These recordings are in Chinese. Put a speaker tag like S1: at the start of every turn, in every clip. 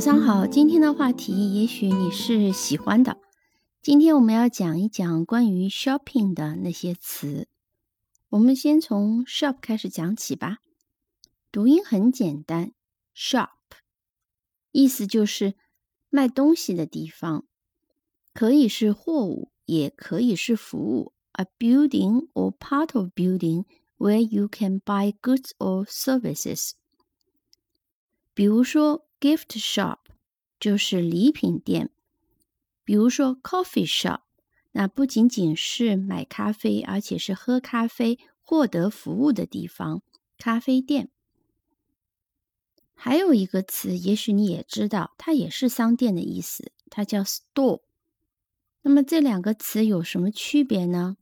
S1: 早上好，今天的话题也许你是喜欢的。今天我们要讲一讲关于 shopping 的那些词。我们先从 shop 开始讲起吧。读音很简单，shop，意思就是卖东西的地方，可以是货物，也可以是服务。A building or part of building where you can buy goods or services。比如说。Gift shop 就是礼品店，比如说 coffee shop，那不仅仅是买咖啡，而且是喝咖啡、获得服务的地方。咖啡店。还有一个词，也许你也知道，它也是商店的意思，它叫 store。那么这两个词有什么区别呢？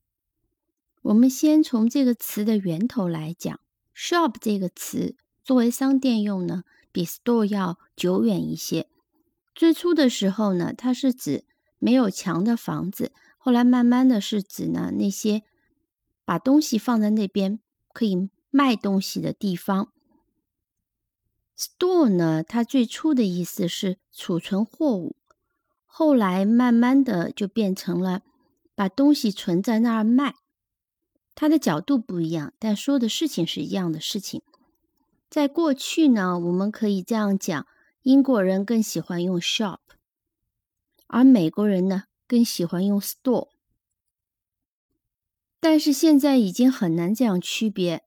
S1: 我们先从这个词的源头来讲，shop 这个词作为商店用呢。比 store 要久远一些。最初的时候呢，它是指没有墙的房子，后来慢慢的是指呢那些把东西放在那边可以卖东西的地方。store 呢，它最初的意思是储存货物，后来慢慢的就变成了把东西存在那儿卖。它的角度不一样，但说的事情是一样的事情。在过去呢，我们可以这样讲：英国人更喜欢用 shop，而美国人呢更喜欢用 store。但是现在已经很难这样区别。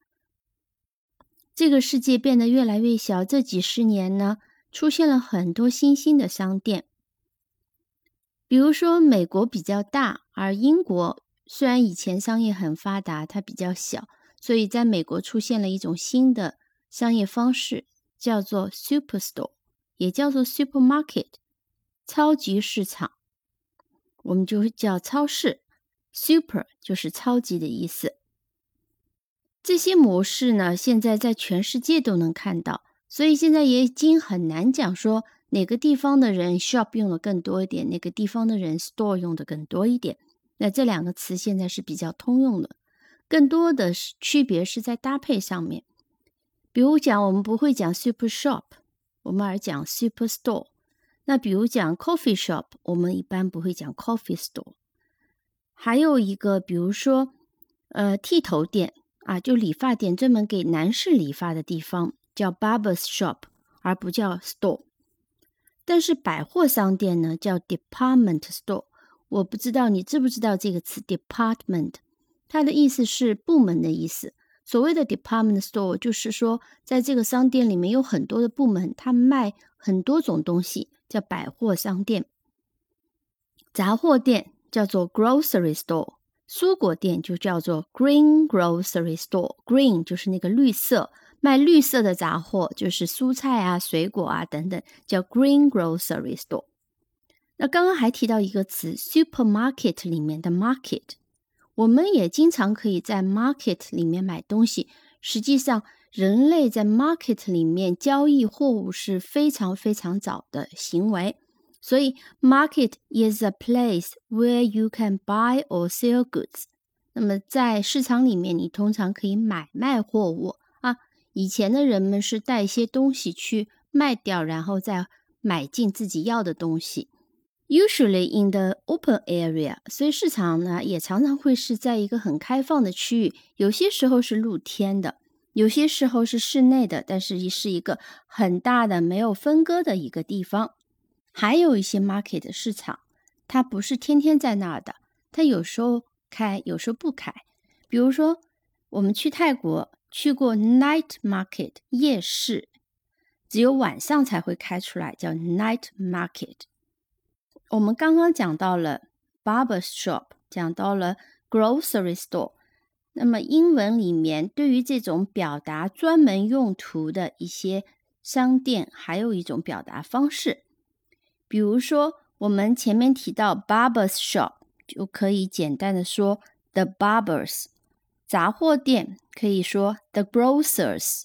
S1: 这个世界变得越来越小，这几十年呢，出现了很多新兴的商店。比如说，美国比较大，而英国虽然以前商业很发达，它比较小，所以在美国出现了一种新的。商业方式叫做 superstore，也叫做 supermarket，超级市场，我们就叫超市。super 就是超级的意思。这些模式呢，现在在全世界都能看到，所以现在也已经很难讲说哪个地方的人 shop 用的更多一点，哪个地方的人 store 用的更多一点。那这两个词现在是比较通用的，更多的是区别是在搭配上面。比如讲，我们不会讲 super shop，我们而讲 super store。那比如讲 coffee shop，我们一般不会讲 coffee store。还有一个，比如说，呃，剃头店啊，就理发店，专门给男士理发的地方叫 barbers shop，而不叫 store。但是百货商店呢，叫 department store。我不知道你知不知道这个词 department，它的意思是部门的意思。所谓的 department store 就是说，在这个商店里面有很多的部门，它卖很多种东西，叫百货商店。杂货店叫做 grocery store，蔬果店就叫做 green grocery store。green 就是那个绿色，卖绿色的杂货就是蔬菜啊、水果啊等等，叫 green grocery store。那刚刚还提到一个词，supermarket 里面的 market。我们也经常可以在 market 里面买东西。实际上，人类在 market 里面交易货物是非常非常早的行为。所以，market is a place where you can buy or sell goods。那么，在市场里面，你通常可以买卖货物啊。以前的人们是带一些东西去卖掉，然后再买进自己要的东西。Usually in the open area，所以市场呢也常常会是在一个很开放的区域，有些时候是露天的，有些时候是室内的，但是是一个很大的没有分割的一个地方。还有一些 market 市场，它不是天天在那儿的，它有时候开，有时候不开。比如说我们去泰国去过 night market 夜市，只有晚上才会开出来，叫 night market。我们刚刚讲到了 barber shop，讲到了 grocery store。那么英文里面对于这种表达专门用途的一些商店，还有一种表达方式。比如说，我们前面提到 barber shop 就可以简单的说 the barbers。杂货店可以说 the grocers。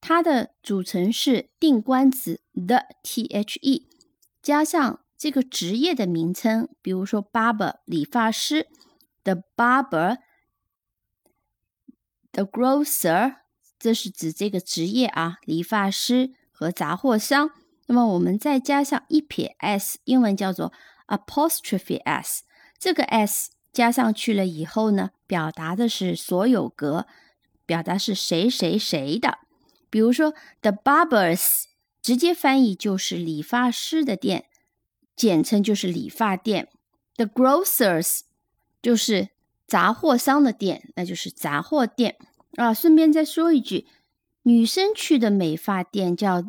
S1: 它的组成是定冠词 the t h e 加上。这个职业的名称，比如说 barber 理发师，the barber，the grocer，这是指这个职业啊，理发师和杂货商那么我们再加上一撇 s，英文叫做 apostrophe s。这个 s 加上去了以后呢，表达的是所有格，表达是谁谁谁的。比如说 the barbers，直接翻译就是理发师的店，简称就是理发店。the grocers 就是杂货商的店，那就是杂货店啊。顺便再说一句，女生去的美发店叫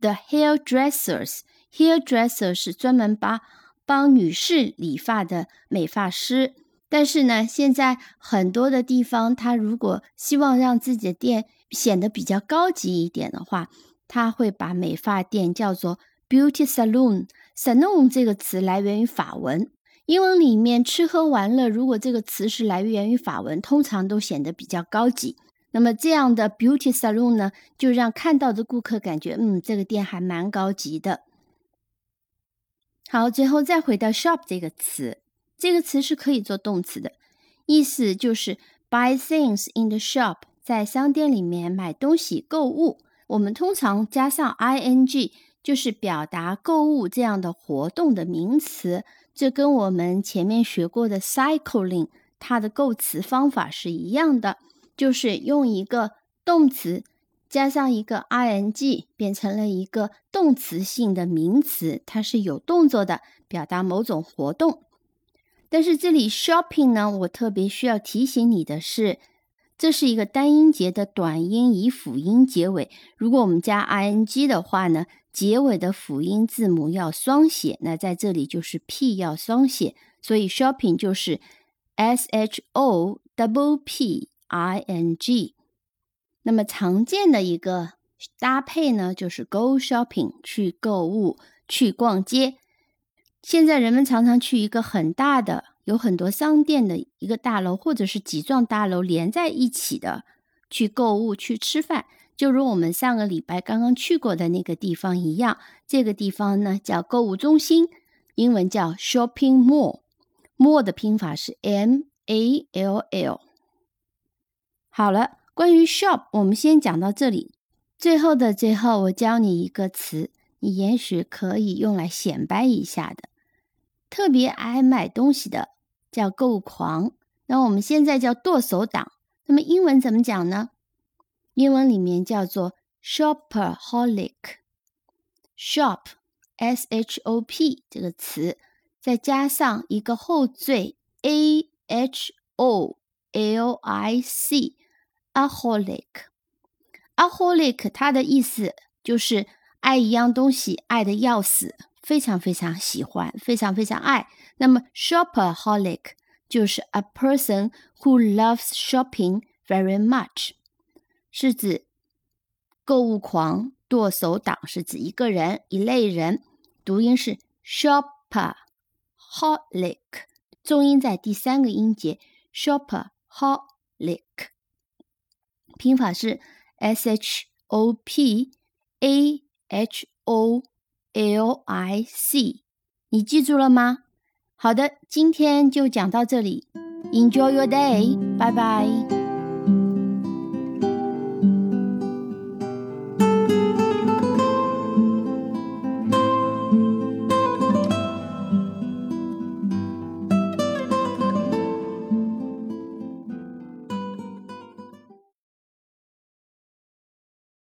S1: the hairdressers。hairdresser 是专门帮帮女士理发的美发师。但是呢，现在很多的地方，他如果希望让自己的店显得比较高级一点的话，他会把美发店叫做 beauty salon。Salon 这个词来源于法文。英文里面吃喝玩乐，如果这个词是来源于法文，通常都显得比较高级。那么这样的 beauty salon 呢，就让看到的顾客感觉，嗯，这个店还蛮高级的。好，最后再回到 shop 这个词，这个词是可以做动词的，意思就是 buy things in the shop，在商店里面买东西购物。我们通常加上 ing，就是表达购物这样的活动的名词。这跟我们前面学过的 cycling，它的构词方法是一样的，就是用一个动词加上一个 ing，变成了一个动词性的名词，它是有动作的，表达某种活动。但是这里 shopping 呢，我特别需要提醒你的是，这是一个单音节的短音以辅音结尾，如果我们加 ing 的话呢？结尾的辅音字母要双写，那在这里就是 p 要双写，所以 shopping 就是 s h o w p i n g。那么常见的一个搭配呢，就是 go shopping 去购物、去逛街。现在人们常常去一个很大的、有很多商店的一个大楼，或者是几幢大楼连在一起的去购物、去吃饭。就如我们上个礼拜刚刚去过的那个地方一样，这个地方呢叫购物中心，英文叫 shopping mall。mall 的拼法是 m a l l。好了，关于 shop 我们先讲到这里。最后的最后，我教你一个词，你也许可以用来显摆一下的。特别爱买东西的叫购物狂，那我们现在叫剁手党。那么英文怎么讲呢？英文里面叫做 shopaholic，shop s h o p 这个词，再加上一个后缀 a h o l i c，aholic，aholic 它的意思就是爱一样东西爱的要死，非常非常喜欢，非常非常爱。那么 shopaholic 就是 a person who loves shopping very much。 是指购物狂、剁手党，是指一个人、一类人。读音是 shopaholic，重音在第三个音节 shopaholic，拼法是 s h o p a h o l i c。你记住了吗？好的，今天就讲到这里。Enjoy your day，拜拜。